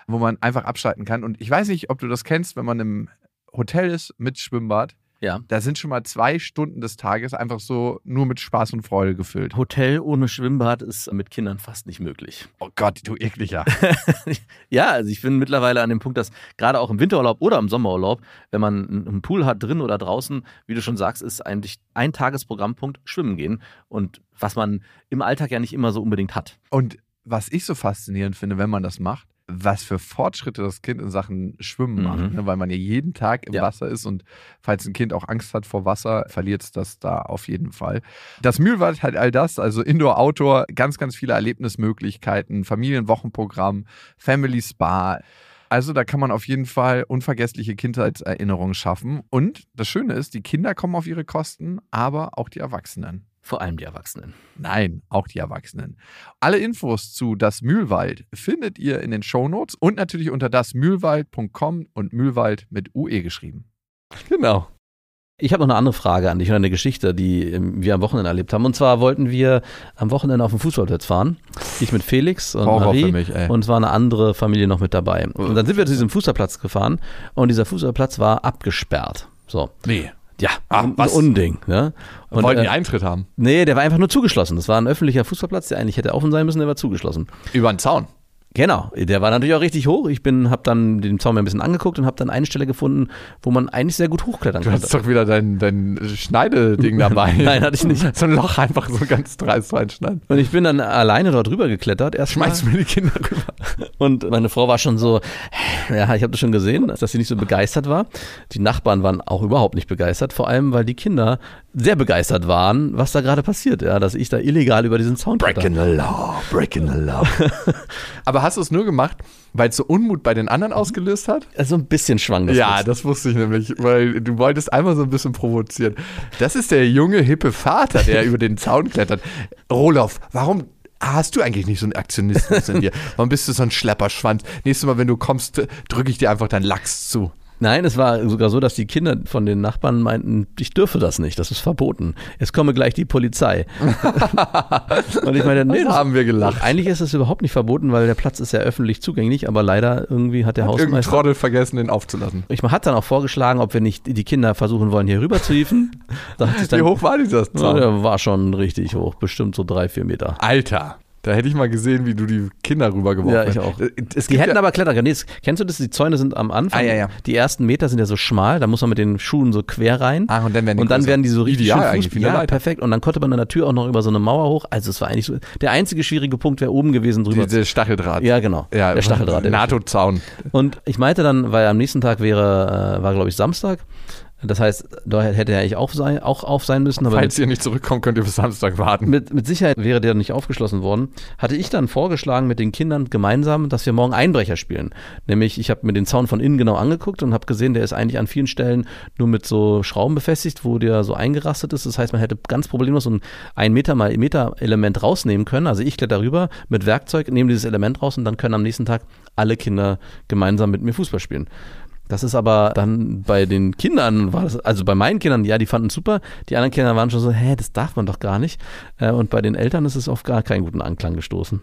wo man einfach abschalten kann. Und ich weiß nicht, ob du das kennst, wenn man im Hotel ist mit Schwimmbad. Ja. Da sind schon mal zwei Stunden des Tages einfach so nur mit Spaß und Freude gefüllt. Hotel ohne Schwimmbad ist mit Kindern fast nicht möglich. Oh Gott, du ekliger. Ja, also ich bin mittlerweile an dem Punkt, dass gerade auch im Winterurlaub oder im Sommerurlaub, wenn man einen einen Pool hat, drin oder draußen, wie du schon sagst, ist eigentlich ein Tagesprogrammpunkt Schwimmen gehen. Und was man im Alltag ja nicht immer so unbedingt hat. Und was ich so faszinierend finde, wenn man das macht, was für Fortschritte das Kind in Sachen Schwimmen Mhm. macht, ne? weil man ja jeden Tag im Ja. Wasser ist und falls ein Kind auch Angst hat vor Wasser, verliert es das da auf jeden Fall. Das Mühlwald hat all das, also Indoor, Outdoor, ganz, ganz viele Erlebnismöglichkeiten, Familienwochenprogramm, Family Spa. Also da kann man auf jeden Fall unvergessliche Kindheitserinnerungen schaffen. Und das Schöne ist, die Kinder kommen auf ihre Kosten, aber auch die Erwachsenen. Vor allem die Erwachsenen. Nein, auch die Erwachsenen. Alle Infos zu Das Mühlwald findet ihr in den Shownotes und natürlich unter dasmühlwald.com und Mühlwald mit UE geschrieben. Genau. Ich habe noch eine andere Frage an dich oder eine Geschichte, die ähm, wir am Wochenende erlebt haben. Und zwar wollten wir am Wochenende auf den Fußballplatz fahren. Ich mit Felix und Horror Marie. mich. Und es war eine andere Familie noch mit dabei. Und dann sind wir zu diesem Fußballplatz gefahren und dieser Fußballplatz war abgesperrt. So. Nee. Ja, Ach, ein was? Unding. Ne? Und, Wollten die äh, Eintritt haben? nee, der war einfach nur zugeschlossen. Das war ein öffentlicher Fußballplatz, der eigentlich hätte offen sein müssen, der war zugeschlossen. Über den Zaun. Genau, der war natürlich auch richtig hoch. Ich bin, habe dann den Zaun mir ein bisschen angeguckt und habe dann eine Stelle gefunden, wo man eigentlich sehr gut hochklettern Du konnte. hast doch wieder dein, dein Schneideding dabei. Nein, hatte ich nicht. So ein Loch einfach so ganz dreist reinschneiden. Und ich bin dann alleine dort rüber geklettert. Erstmal. Schmeißt mir die Kinder rüber. Und meine Frau war schon so, ja, ich habe das schon gesehen, dass sie nicht so begeistert war. Die Nachbarn waren auch überhaupt nicht begeistert, vor allem weil die Kinder sehr begeistert waren, was da gerade passiert, ja, dass ich da illegal über diesen Zaun. Breaking the law, breaking the law. Aber hast du es nur gemacht, weil es so Unmut bei den anderen ausgelöst hat? Also ein bisschen schwang das. ja, mit. das wusste ich nämlich, weil du wolltest einmal so ein bisschen provozieren. Das ist der junge, hippe Vater, der über den Zaun klettert. Roloff, warum hast du eigentlich nicht so einen Aktionismus in dir? Warum bist du so ein Schlepperschwanz? Nächstes Mal, wenn du kommst, drücke ich dir einfach deinen Lachs zu. Nein, es war sogar so, dass die Kinder von den Nachbarn meinten, ich dürfe das nicht, das ist verboten. Jetzt komme gleich die Polizei. Und ich meine, nee, Das haben wir gelacht. Eigentlich ist es überhaupt nicht verboten, weil der Platz ist ja öffentlich zugänglich, aber leider irgendwie hat der Irgendein Hausmeister Trottel vergessen, den aufzulassen. Ich hat dann auch vorgeschlagen, ob wir nicht die Kinder versuchen wollen, hier rüber zu hieven. Da hat sich dann, Wie hoch war dieser Ja, Zaun? der war schon richtig hoch, bestimmt so drei, vier Meter. Alter. Da hätte ich mal gesehen, wie du die Kinder rübergeworfen Ja, ich hast. auch. Äh, Es Die hätten ja, aber klettern können. Nee, das- kennst du das? Die Zäune sind am Anfang. Ah, ja, ja. Die ersten Meter sind ja so schmal, da muss man mit den Schuhen so quer rein. Ah, und dann werden die und dann werden die so richtig Ideal schön eigentlich, ja, Leiter. perfekt. Und dann konnte man an der Tür auch noch über so eine Mauer hoch. Also es war eigentlich so, der einzige schwierige Punkt wäre oben gewesen drüber. diese Stacheldraht. ja, genau. Ja, der Stacheldraht. der NATO-Zaun. Und ich meinte dann, weil am nächsten Tag wäre, äh, war glaube ich Samstag. Das heißt, da hätte er eigentlich auch, sein, auch auf sein müssen. Aber Falls ihr nicht zurückkommt, könnt ihr bis Samstag warten. mit, mit Sicherheit wäre der nicht aufgeschlossen worden. Hatte ich dann vorgeschlagen mit den Kindern gemeinsam, dass wir morgen Einbrecher spielen. Nämlich, ich habe mir den Zaun von innen genau angeguckt und habe gesehen, der ist eigentlich an vielen Stellen nur mit so Schrauben befestigt, wo der so eingerastet ist. Das heißt, man hätte ganz problemlos so ein 1 Meter mal Meter Element rausnehmen können. Also ich kletter rüber mit Werkzeug, nehme dieses Element raus und dann können am nächsten Tag alle Kinder gemeinsam mit mir Fußball spielen. Das ist aber dann bei den Kindern, war das, also bei meinen Kindern, ja, die fanden es super. Die anderen Kinder waren schon so, hä, das darf man doch gar nicht. Äh, Und bei den Eltern ist es auf gar keinen guten Anklang gestoßen.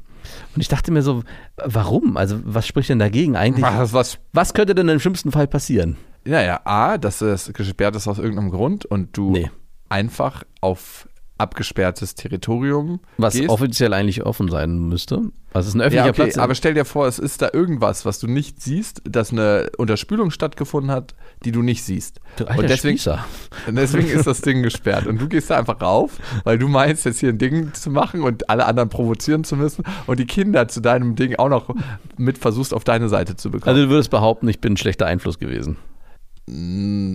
Und ich dachte mir so, warum? Also, was spricht denn dagegen eigentlich? Was, was, Was könnte denn im schlimmsten Fall passieren? naja, A, dass es gesperrt ist aus irgendeinem Grund und du Nee. einfach auf abgesperrtes Territorium Was gehst. offiziell eigentlich offen sein müsste. Also, es ist ein öffentlicher ja, okay, Platz. aber stell dir vor, es ist da irgendwas, was du nicht siehst, dass eine Unterspülung stattgefunden hat, die du nicht siehst. Du alter und deswegen, Spießer. und deswegen ist das Ding gesperrt. Und du gehst da einfach rauf, weil du meinst, jetzt hier ein Ding zu machen und alle anderen provozieren zu müssen und die Kinder zu deinem Ding auch noch mit versuchst, auf deine Seite zu bekommen. Also, du würdest behaupten, ich bin ein schlechter Einfluss gewesen.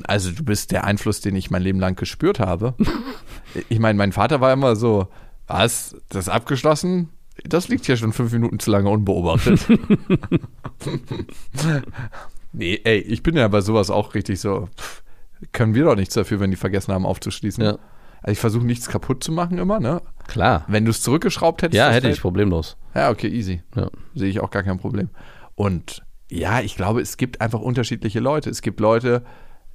Also du bist der Einfluss, den ich mein Leben lang gespürt habe. ich meine, mein Vater war immer so, was, das ist abgeschlossen? Das liegt hier schon fünf Minuten zu lange unbeobachtet. nee, ey, ich bin ja bei sowas auch richtig so, pff, können wir doch nichts dafür, wenn die vergessen haben aufzuschließen. Ja. Also ich versuche nichts kaputt zu machen immer, ne? Klar. Wenn du es zurückgeschraubt hättest. Ja, hätte ich, problemlos. Ja, okay, easy. Ja. Sehe ich auch gar kein Problem. Und ja, ich glaube, es gibt einfach unterschiedliche Leute. Es gibt Leute,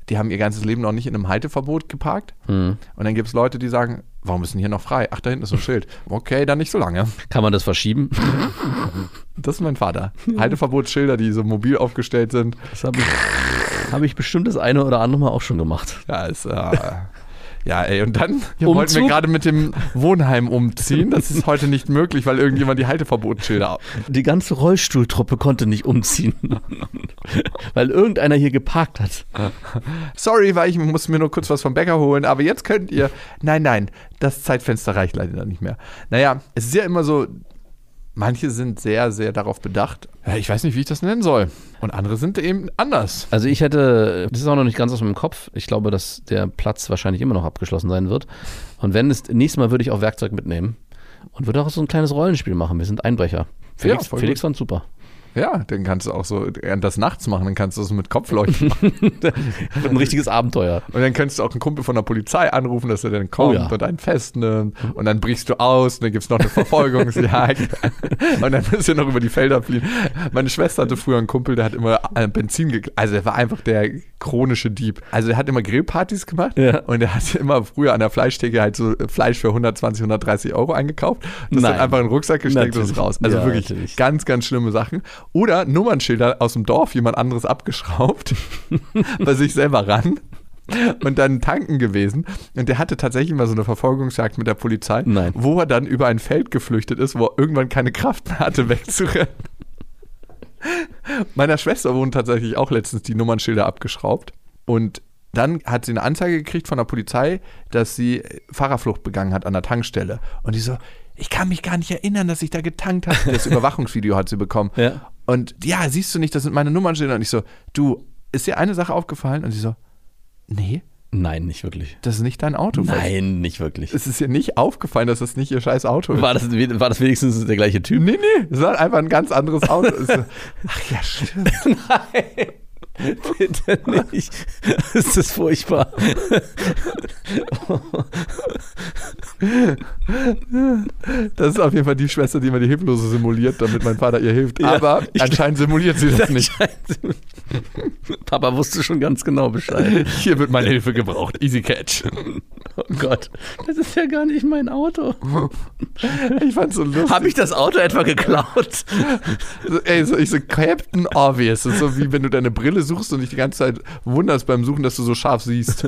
die haben ihr ganzes Leben noch nicht in einem Halteverbot geparkt. Mhm. Und dann gibt es Leute, die sagen, warum ist denn hier noch frei? Ach, da hinten ist so ein Schild. Okay, dann nicht so lange. Kann man das verschieben? Das ist mein Vater. Halteverbotsschilder, die so mobil aufgestellt sind. Das habe ich, hab ich bestimmt das eine oder andere Mal auch schon gemacht. Ja, ist, äh, ja, ey, und dann ja, Umzug? wollten wir gerade mit dem Wohnheim umziehen. Das ist heute nicht möglich, weil irgendjemand die Halteverbotsschilder Die ganze Rollstuhltruppe konnte nicht umziehen, weil irgendeiner hier geparkt hat. Sorry, weil ich muss mir nur kurz was vom Bäcker holen, aber jetzt könnt ihr. Nein, nein, das Zeitfenster reicht leider nicht mehr. Naja, es ist ja immer so, manche sind sehr, sehr darauf bedacht. Ja, ich weiß nicht, wie ich das nennen soll. Und andere sind eben anders. Also ich hätte, das ist auch noch nicht ganz aus meinem Kopf. Ich glaube, dass der Platz wahrscheinlich immer noch abgeschlossen sein wird. Und wenn es nächstes Mal würde ich auch Werkzeug mitnehmen und würde auch so ein kleines Rollenspiel machen. Wir sind Einbrecher. Felix, voll Felix fand super. Ja, dann kannst du auch so äh, das nachts machen, dann kannst du es mit Kopfleuchten machen. Ein richtiges Abenteuer. Und dann könntest du auch einen Kumpel von der Polizei anrufen, dass er dann kommt Oh ja. und einen festnimmt. Und dann brichst du aus und dann gibt es noch eine Verfolgungsjagd. und dann müsst ihr noch über die Felder fliehen. Meine Schwester hatte früher einen Kumpel, der hat immer äh, Benzin gekl- Also er war einfach der chronische Dieb. Also er hat immer Grillpartys gemacht Ja. und er hat immer früher an der Fleischtheke halt so Fleisch für 120, 130 Euro eingekauft. Das Nein. dann einfach in den Rucksack gesteckt und ist Natürlich. raus. Also Ja, wirklich natürlich. ganz, ganz schlimme Sachen. Oder Nummernschilder aus dem Dorf, jemand anderes abgeschraubt, bei sich selber ran und dann tanken gewesen. Und der hatte tatsächlich mal so eine Verfolgungsjagd mit der Polizei, Nein. wo er dann über ein Feld geflüchtet ist, wo er irgendwann keine Kraft mehr hatte, wegzurennen. Meiner Schwester wurden tatsächlich auch letztens die Nummernschilder abgeschraubt. Und dann hat sie eine Anzeige gekriegt von der Polizei, dass sie Fahrerflucht begangen hat an der Tankstelle. Und die so, ich kann mich gar nicht erinnern, dass ich da getankt habe. Das Überwachungsvideo hat sie bekommen. Ja. Und ja, siehst du nicht, das sind meine Nummernschilder. Und ich so, du, ist dir eine Sache aufgefallen? Und sie so, nee, Nein, nicht wirklich. das ist nicht dein Auto. Nein, nicht wirklich. Es ist ihr nicht aufgefallen, dass das nicht ihr scheiß Auto ist. War das, war das wenigstens der gleiche Typ? Nee, nee, es war einfach ein ganz anderes Auto. Ach ja, stimmt. Bitte nicht. Das ist furchtbar. Das ist auf jeden Fall die Schwester, die immer die Hilflose simuliert, damit mein Vater ihr hilft. Ja, Aber anscheinend simuliert sie das nicht. Papa wusste schon ganz genau Bescheid. Hier wird meine Hilfe gebraucht. Easy Catch. Oh Gott, das ist ja gar nicht mein Auto. Ich fand's so lustig. Habe ich das Auto etwa geklaut? So, ey, so, ich so, Captain Obvious. Das ist so wie wenn du deine Brille suchst und dich die ganze Zeit wunderst beim Suchen, dass du so scharf siehst.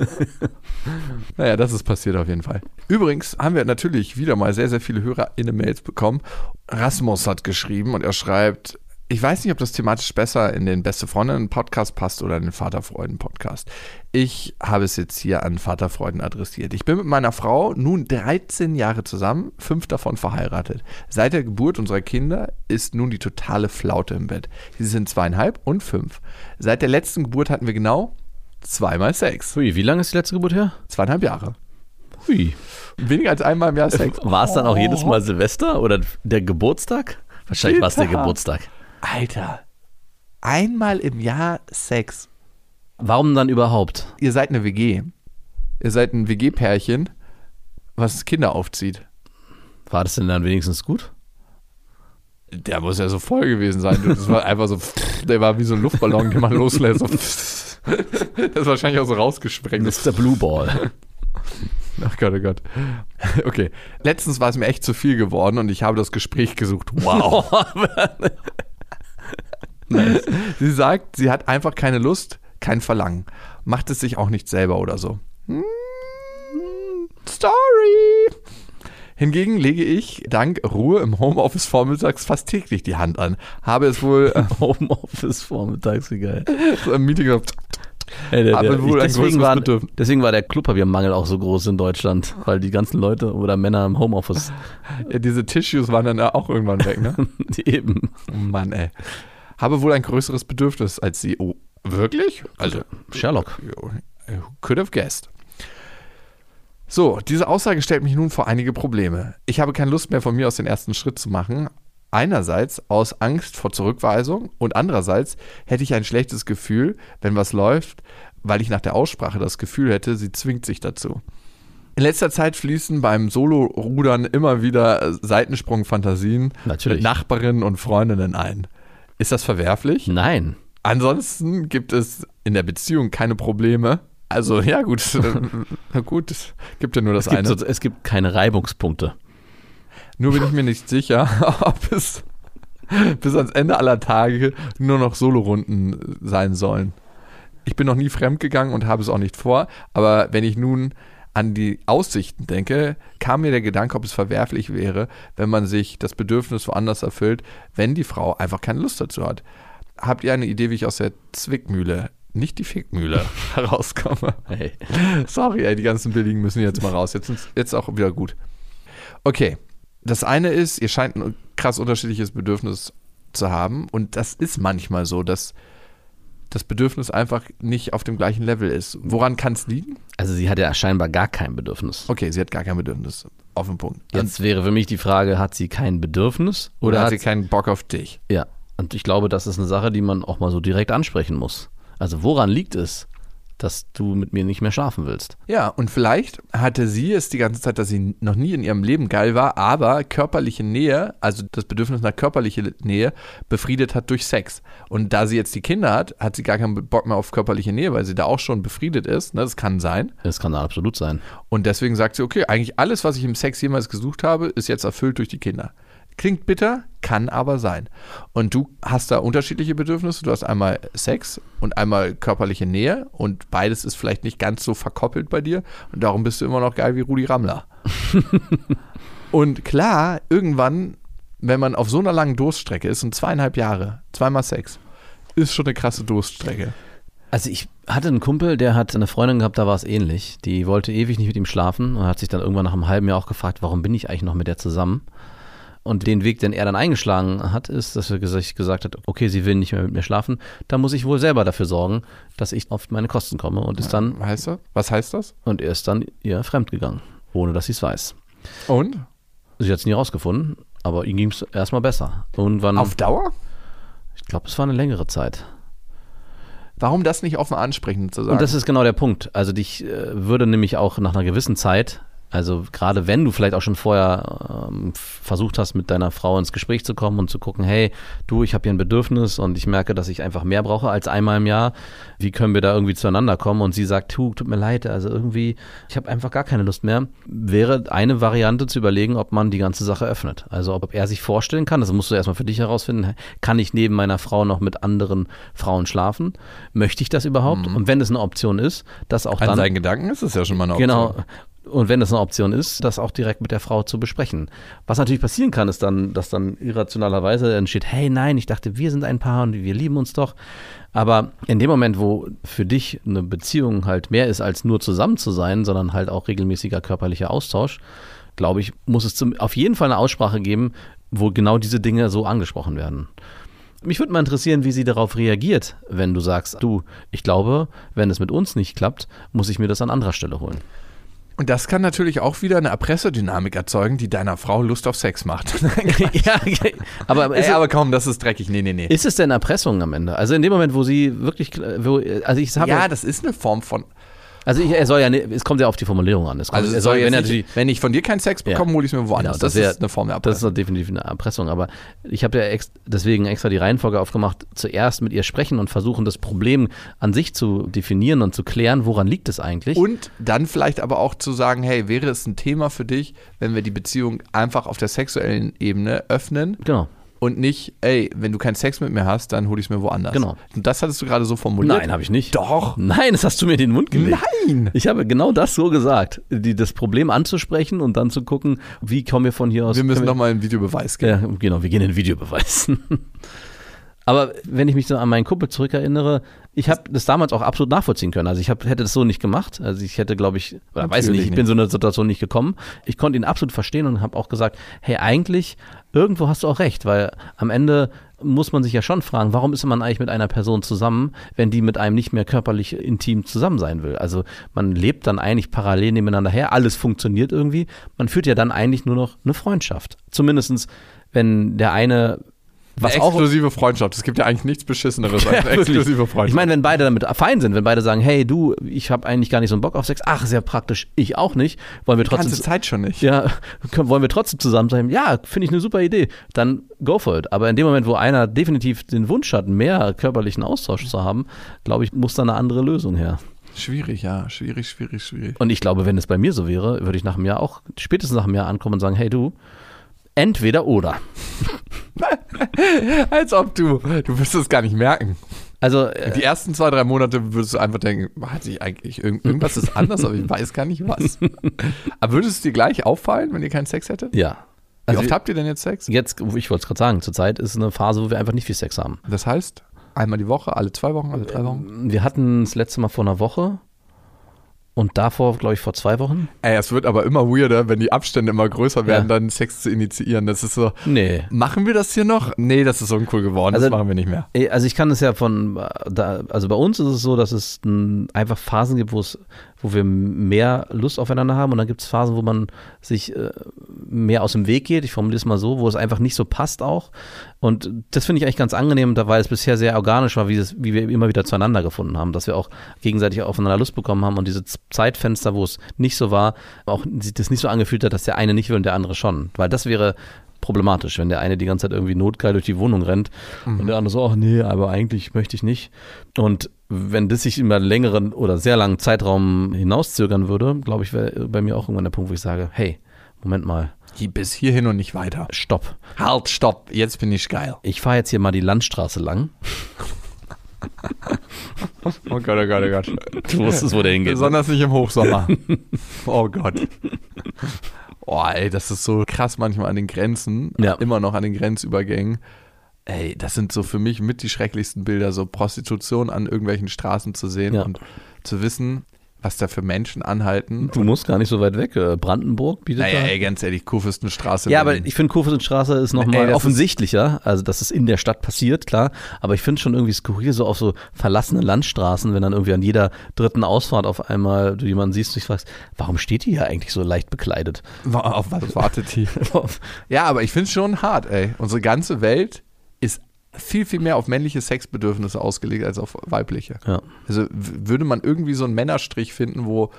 naja, das ist passiert auf jeden Fall. Übrigens haben wir natürlich wieder mal sehr, sehr viele HörerInnen-Mails bekommen. Rasmus hat geschrieben und er schreibt, ich weiß nicht, ob das thematisch besser in den Beste Freundinnen-Podcast passt oder in den Vaterfreuden-Podcast. Ich habe es jetzt hier an Vaterfreuden adressiert. Ich bin mit meiner Frau nun 13 Jahre zusammen, fünf davon verheiratet. Seit der Geburt unserer Kinder ist nun die totale Flaute im Bett. Sie sind zweieinhalb und fünf. Seit der letzten Geburt hatten wir genau zweimal Sex. Hui, wie lange ist die letzte Geburt her? Zweieinhalb Jahre. Hui. Weniger als einmal im Jahr Sex. War es dann auch jedes Mal Silvester oder der Geburtstag? Wahrscheinlich war es der. Geburtstag. Alter. Einmal im Jahr Sex. Warum dann überhaupt? Ihr seid eine WG. Ihr seid ein WG-Pärchen, was Kinder aufzieht. War das denn dann wenigstens gut? Der muss ja so voll gewesen sein. Das war einfach so, der war wie so ein Luftballon, den man loslässt. Das ist wahrscheinlich auch so rausgesprengt. Mr. Blue Ball. Ach Gott, oh Gott. Okay. Letztens war es mir echt zu viel geworden und ich habe das Gespräch gesucht. Wow. nice. Sie sagt, sie hat einfach keine Lust, kein Verlangen. Macht es sich auch nicht selber oder so. Hm, Story. Hingegen lege ich dank Ruhe im Homeoffice vormittags fast täglich die Hand an. Habe es wohl äh, Homeoffice vormittags, wie geil. so im Meeting gesagt, Ey, der, Aber der, wohl ein deswegen, war, deswegen war der Klopapiermangel auch so groß in Deutschland, weil die ganzen Leute oder Männer im Homeoffice ja, diese Tissues waren dann auch irgendwann weg, ne? eben. Oh Mann, ey. Habe wohl ein größeres Bedürfnis als sie. Oh, wirklich? Also, Sherlock. could have guessed. So, diese Aussage stellt mich nun vor einige Probleme. Ich habe keine Lust mehr von mir aus den ersten Schritt zu machen. Einerseits aus Angst vor Zurückweisung und andererseits hätte ich ein schlechtes Gefühl, wenn was läuft, weil ich nach der Aussprache das Gefühl hätte, sie zwingt sich dazu. In letzter Zeit fließen beim Solo-Rudern immer wieder Seitensprung-Fantasien mit Nachbarinnen und Freundinnen ein. Ist das verwerflich? Nein. Ansonsten gibt es in der Beziehung keine Probleme. Also ja gut, na gut, es gibt ja nur das Es eine. so, es gibt keine Reibungspunkte. Nur bin ich mir nicht sicher, ob es bis ans Ende aller Tage nur noch Solorunden sein sollen. Ich bin noch nie fremdgegangen und habe es auch nicht vor, aber wenn ich nun an die Aussichten denke, kam mir der Gedanke, ob es verwerflich wäre, wenn man sich das Bedürfnis woanders erfüllt, wenn die Frau einfach keine Lust dazu hat. Habt ihr eine Idee, wie ich aus der Zwickmühle, nicht die Fickmühle, herauskomme? Hey. Sorry, ey, die ganzen billigen müssen jetzt mal raus. Jetzt ist jetzt auch wieder gut. Okay. Das eine ist, ihr scheint ein krass unterschiedliches Bedürfnis zu haben. Und das ist manchmal so, dass das Bedürfnis einfach nicht auf dem gleichen Level ist. Woran kann es liegen? Also sie hat ja scheinbar gar kein Bedürfnis. Okay, sie hat gar kein Bedürfnis. Auf den Punkt. Jetzt wäre für mich die Frage, hat sie kein Bedürfnis Oder, hat sie keinen Bock auf dich? Ja, und ich glaube, das ist eine Sache, die man auch mal so direkt ansprechen muss. Also woran liegt es, dass du mit mir nicht mehr schlafen willst? Ja, und vielleicht hatte sie es die ganze Zeit, dass sie noch nie in ihrem Leben geil war, aber körperliche Nähe, also das Bedürfnis nach körperlicher Nähe, befriedet hat durch Sex. Und da sie jetzt die Kinder hat, hat sie gar keinen Bock mehr auf körperliche Nähe, weil sie da auch schon befriedet ist. Ne, das kann sein. Das kann absolut sein. Und deswegen sagt sie, okay, eigentlich alles, was ich im Sex jemals gesucht habe, ist jetzt erfüllt durch die Kinder. Klingt bitter, kann aber sein. Und du hast da unterschiedliche Bedürfnisse. Du hast einmal Sex und einmal körperliche Nähe und beides ist vielleicht nicht ganz so verkoppelt bei dir und darum bist du immer noch geil wie Rudi Rammler. und klar, irgendwann, wenn man auf so einer langen Durststrecke ist und zweieinhalb Jahre, zweimal Sex, ist schon eine krasse Durststrecke. Also ich hatte einen Kumpel, der hat eine Freundin gehabt, da war es ähnlich. Die wollte ewig nicht mit ihm schlafen und hat sich dann irgendwann nach einem halben Jahr auch gefragt, warum bin ich eigentlich noch mit der zusammen? Und den Weg, den er dann eingeschlagen hat, ist, dass er gesagt hat, okay, sie will nicht mehr mit mir schlafen, da muss ich wohl selber dafür sorgen, dass ich auf meine Kosten komme und ist dann Heißt das? Was heißt das? und er ist dann ihr fremdgegangen, ohne dass sie es weiß. Und? Sie hat es nie rausgefunden, aber ihm ging es erstmal besser. Irgendwann, Auf Dauer? ich glaube, es war eine längere Zeit. Warum das nicht offen ansprechen zu sagen? Und das ist genau der Punkt. Also dich äh, würde nämlich auch nach einer gewissen Zeit Also gerade wenn du vielleicht auch schon vorher ähm, versucht hast, mit deiner Frau ins Gespräch zu kommen und zu gucken, hey, du, ich habe hier ein Bedürfnis und ich merke, dass ich einfach mehr brauche als einmal im Jahr. Wie können wir da irgendwie zueinander kommen? Und sie sagt, tu, tut mir leid, also irgendwie, ich habe einfach gar keine Lust mehr. Wäre eine Variante zu überlegen, ob man die ganze Sache öffnet. Also ob er sich vorstellen kann, das musst du erstmal für dich herausfinden, kann ich neben meiner Frau noch mit anderen Frauen schlafen? Möchte ich das überhaupt? Und wenn es eine Option ist, das auch An dann seinen Gedanken ist es ja schon mal eine Option. Genau. Und wenn das eine Option ist, das auch direkt mit der Frau zu besprechen. Was natürlich passieren kann, ist dann, dass dann irrationalerweise entsteht, hey, nein, ich dachte, wir sind ein Paar und wir lieben uns doch. Aber in dem Moment, wo für dich eine Beziehung halt mehr ist, als nur zusammen zu sein, sondern halt auch regelmäßiger körperlicher Austausch, glaube ich, muss es zum, auf jeden Fall eine Aussprache geben, wo genau diese Dinge so angesprochen werden. Mich würde mal interessieren, wie sie darauf reagiert, wenn du sagst, du, ich glaube, wenn es mit uns nicht klappt, muss ich mir das an anderer Stelle holen. Und das kann natürlich auch wieder eine Erpresserdynamik erzeugen, die deiner Frau Lust auf Sex macht. ja, okay. aber, Ey, aber komm, das ist dreckig. Nee, nee, nee. ist es denn Erpressung am Ende? Also in dem Moment, wo sie wirklich, wo, also ich habe, Ja, das ist eine Form von. Also ich, er soll ja, ne- es kommt ja auf die Formulierung an. Kommt, Also er soll wenn nicht, wenn ich von dir keinen Sex Ja. bekomme, hole ich es mir woanders. Genau, das das, wär- ist eine Form der Das ist Erpressung. definitiv eine Erpressung, aber ich habe ja ex deswegen extra die Reihenfolge aufgemacht, zuerst mit ihr sprechen und versuchen, das Problem an sich zu definieren und zu klären, woran liegt es eigentlich. Und dann vielleicht aber auch zu sagen, hey, wäre es ein Thema für dich, wenn wir die Beziehung einfach auf der sexuellen Ebene öffnen genau. Und nicht, ey, wenn du keinen Sex mit mir hast, dann hole ich es mir woanders. Genau. Und das hattest du gerade so formuliert. Nein, habe ich nicht. Doch. Nein, das hast du mir in den Mund gelegt. Nein. Ich habe genau das so gesagt, die, das Problem anzusprechen und dann zu gucken, wie kommen wir von hier aus. Wir müssen nochmal einen Videobeweis geben. Ja, genau, wir gehen in den Videobeweis. Aber wenn ich mich so an meinen Kumpel zurückerinnere, ich habe das damals auch absolut nachvollziehen können. Also ich hab, hätte das so nicht gemacht. Also ich hätte, glaube ich, oder weiß ich Natürlich nicht, ich bin so in eine Situation nicht gekommen. Ich konnte ihn absolut verstehen und habe auch gesagt, hey, eigentlich, irgendwo hast du auch recht, weil am Ende muss man sich ja schon fragen, warum ist man eigentlich mit einer Person zusammen, wenn die mit einem nicht mehr körperlich intim zusammen sein will? Also man lebt dann eigentlich parallel nebeneinander her, alles funktioniert irgendwie. Man führt ja dann eigentlich nur noch eine Freundschaft. Zumindestens, wenn der eine was eine auch exklusive Freundschaft. Es gibt ja eigentlich nichts Beschisseneres als Ja, eine wirklich. exklusive Freundschaft. Ich meine, wenn beide damit fein sind, wenn beide sagen, hey du, ich habe eigentlich gar nicht so einen Bock auf Sex, ach, sehr praktisch, ich auch nicht, wollen wir die trotzdem, ganze Zeit schon nicht. ja, können, wollen wir trotzdem zusammen sein? Ja, finde ich eine super Idee. Dann go for it. Aber in dem Moment, wo einer definitiv den Wunsch hat, mehr körperlichen Austausch zu haben, glaube ich, muss da eine andere Lösung her. Schwierig, ja. Schwierig, schwierig, schwierig. Und ich glaube, wenn es bei mir so wäre, würde ich nach einem Jahr auch, spätestens nach einem Jahr ankommen und sagen, hey du, entweder oder. Als ob du, du wirst es gar nicht merken. Also, äh, Die ersten zwei, drei Monate würdest du einfach denken, hat sich eigentlich irgend, irgendwas ist anders, aber ich weiß gar nicht was. aber würde es dir gleich auffallen, wenn ihr keinen Sex hättet? ja. Wie Also oft habt ihr denn jetzt Sex? jetzt, ich wollte es gerade sagen, zurzeit ist eine Phase, wo wir einfach nicht viel Sex haben. Das heißt, einmal die Woche, alle zwei Wochen, alle drei Wochen? Wir hatten das letzte Mal vor einer Woche und davor, glaube ich, vor zwei Wochen. Ey, es wird aber immer weirder, wenn die Abstände immer größer werden, Ja. dann Sex zu initiieren. Das ist so, Nee. machen wir das hier noch? Nee, das ist uncool geworden, Also- das machen wir nicht mehr. Eh, Also ich kann es ja von, äh, da, also bei uns ist es so, dass es einfach Phasen gibt, wo es, wo wir mehr Lust aufeinander haben und dann gibt es Phasen, wo man sich äh, mehr aus dem Weg geht. Ich formuliere es mal so, wo es einfach nicht so passt auch. Und das finde ich eigentlich ganz angenehm, da weil es bisher sehr organisch war, wie, es, wie wir immer wieder zueinander gefunden haben, dass wir auch gegenseitig aufeinander Lust bekommen haben und diese Zeitfenster, wo es nicht so war, auch das nicht so angefühlt hat, dass der eine nicht will und der andere schon. Weil das wäre problematisch, wenn der eine die ganze Zeit irgendwie notgeil durch die Wohnung rennt und der andere so, ach nee, aber eigentlich möchte ich nicht. Und wenn das sich über einen längeren oder sehr langen Zeitraum hinauszögern würde, glaube ich, wäre bei mir auch irgendwann der Punkt, wo ich sage, hey, Moment mal, Hier- Bis hierhin und nicht weiter. stopp. Halt, stopp, jetzt bin ich geil. Ich fahre jetzt hier mal die Landstraße lang. Oh Gott, oh Gott, oh Gott. Du wusstest, wo der hingeht. Besonders nicht im Hochsommer. oh Gott. Oh, ey, das ist so krass manchmal an den Grenzen. Ja. Immer noch an den Grenzübergängen. Ey, das sind so für mich mit die schrecklichsten Bilder, so Prostitution an irgendwelchen Straßen zu sehen Ja. und zu wissen, was da für Menschen anhalten. Du musst gar nicht so weit weg. Äh, Brandenburg bietet Naja, da. ey, ganz ehrlich, Kurfürstenstraße. Ja, aber ich finde, Kurfürstenstraße ist nochmal offensichtlicher, also dass es in der Stadt passiert, klar. Aber ich finde schon irgendwie skurril, so auf so verlassenen Landstraßen, wenn dann irgendwie an jeder dritten Ausfahrt auf einmal du jemanden siehst, du dich fragst, warum steht die hier eigentlich so leicht bekleidet? Auf was wartet die? ja, aber ich finde es schon hart, ey. Unsere ganze Welt ist viel, viel mehr auf männliche Sexbedürfnisse ausgelegt als auf weibliche. ja. Also würde man irgendwie so einen Männerstrich finden, wo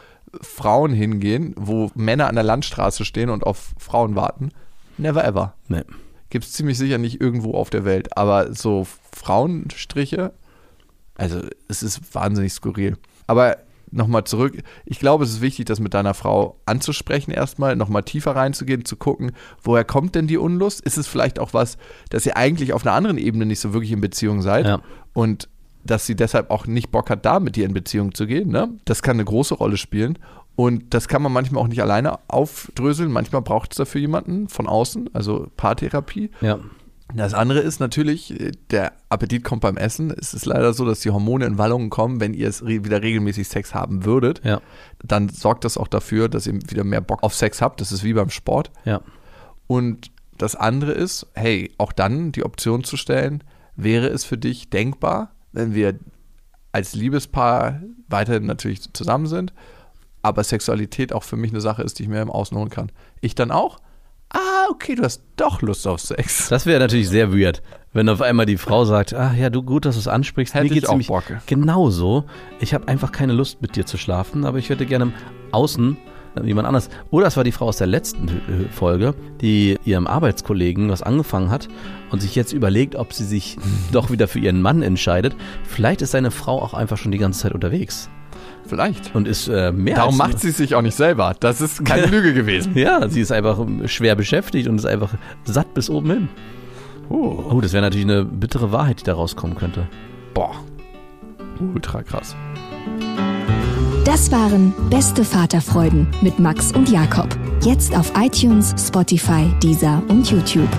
Frauen hingehen, wo Männer an der Landstraße stehen und auf Frauen warten? Never ever. Nee. Gibt es ziemlich sicher nicht irgendwo auf der Welt. Aber so Frauenstriche, also es ist wahnsinnig skurril. Aber nochmal zurück, ich glaube, es ist wichtig, das mit deiner Frau anzusprechen erstmal, nochmal tiefer reinzugehen, zu gucken, woher kommt denn die Unlust? Ist es vielleicht auch was, dass ihr eigentlich auf einer anderen Ebene nicht so wirklich in Beziehung seid? Ja. Und dass sie deshalb auch nicht Bock hat, da mit dir in Beziehung zu gehen. Ne? Das kann eine große Rolle spielen. Und das kann man manchmal auch nicht alleine aufdröseln. Manchmal braucht es dafür jemanden von außen, also Paartherapie. Ja. Das andere ist natürlich, äh, der Appetit kommt beim Essen. Es ist leider so, dass die Hormone in Wallungen kommen, wenn ihr es re wieder regelmäßig Sex haben würdet. Ja. Dann sorgt das auch dafür, dass ihr wieder mehr Bock auf Sex habt. Das ist wie beim Sport. Ja. Und das andere ist, hey, auch dann die Option zu stellen, wäre es für dich denkbar, wenn wir als Liebespaar weiterhin natürlich zusammen sind, aber Sexualität auch für mich eine Sache ist, die ich mir im Außen holen kann. Ich dann auch? Ah, okay, du hast doch Lust auf Sex. Das wäre natürlich sehr weird, wenn auf einmal die Frau sagt, ach ja, du gut, dass du es ansprichst. Hätte Mir ich geht's auch nämlich Bock. genauso. Ich habe einfach keine Lust mit dir zu schlafen, aber ich hätte gerne außen jemand anders. Oder es war die Frau aus der letzten äh, Folge, die ihrem Arbeitskollegen was angefangen hat und sich jetzt überlegt, ob sie sich doch wieder für ihren Mann entscheidet. Vielleicht ist seine Frau auch einfach schon die ganze Zeit unterwegs Vielleicht. und ist äh, mehr Darum als macht sie es sich auch nicht selber. Das ist keine Lüge gewesen. Ja, sie ist einfach schwer beschäftigt und ist einfach satt bis oben hin. Oh, Oh, das wäre natürlich eine bittere Wahrheit, die da rauskommen könnte. boah. Ultra krass. Das waren Beste Vaterfreuden mit Max und Jakob. Jetzt auf iTunes, Spotify, Deezer und YouTube.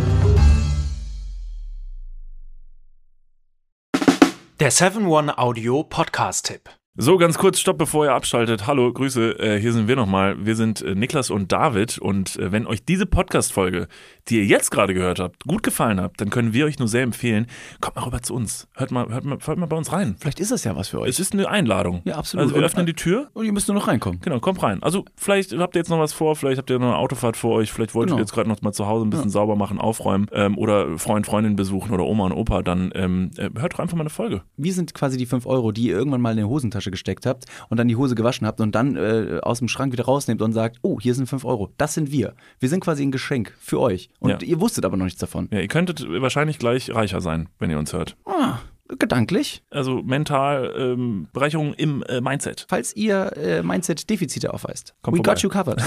Der 7-One-Audio-Podcast-Tipp. So, ganz kurz, stopp, bevor ihr abschaltet. Hallo, Grüße, äh, hier sind wir nochmal. Wir sind äh, Niklas und David und äh, wenn euch diese Podcast-Folge, die ihr jetzt gerade gehört habt, gut gefallen hat, dann können wir euch nur sehr empfehlen, kommt mal rüber zu uns. Hört mal, hört mal, hört mal bei uns rein. Vielleicht ist das ja was für euch. Es ist eine Einladung. Ja, absolut. Also wir öffnen die Tür. Und ihr müsst nur noch reinkommen. Genau, kommt rein. Also vielleicht habt ihr jetzt noch was vor, vielleicht habt ihr noch eine Autofahrt vor euch, vielleicht wollt Genau. ihr jetzt gerade noch mal zu Hause ein bisschen sauber machen, aufräumen ähm, oder Freund, Freundin besuchen oder Oma und Opa, dann ähm, äh, hört doch einfach mal eine Folge. Wir sind quasi die 5 Euro, die ihr irgendwann mal in die Hosentasche gesteckt habt und dann die Hose gewaschen habt und dann äh, aus dem Schrank wieder rausnehmt und sagt, oh, hier sind 5 Euro. Das sind wir. Wir sind quasi ein Geschenk für euch. Und Ja. ihr wusstet aber noch nichts davon. Ja, ihr könntet wahrscheinlich gleich reicher sein, wenn ihr uns hört. Ah, gedanklich. Also mental ähm, Bereicherung im äh, Mindset. Falls ihr äh, Mindset-Defizite aufweist. Kommt We vorbei. got you covered.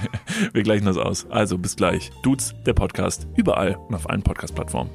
Wir gleichen das aus. Also bis gleich. Dudes, der Podcast. Überall und auf allen Podcast-Plattformen.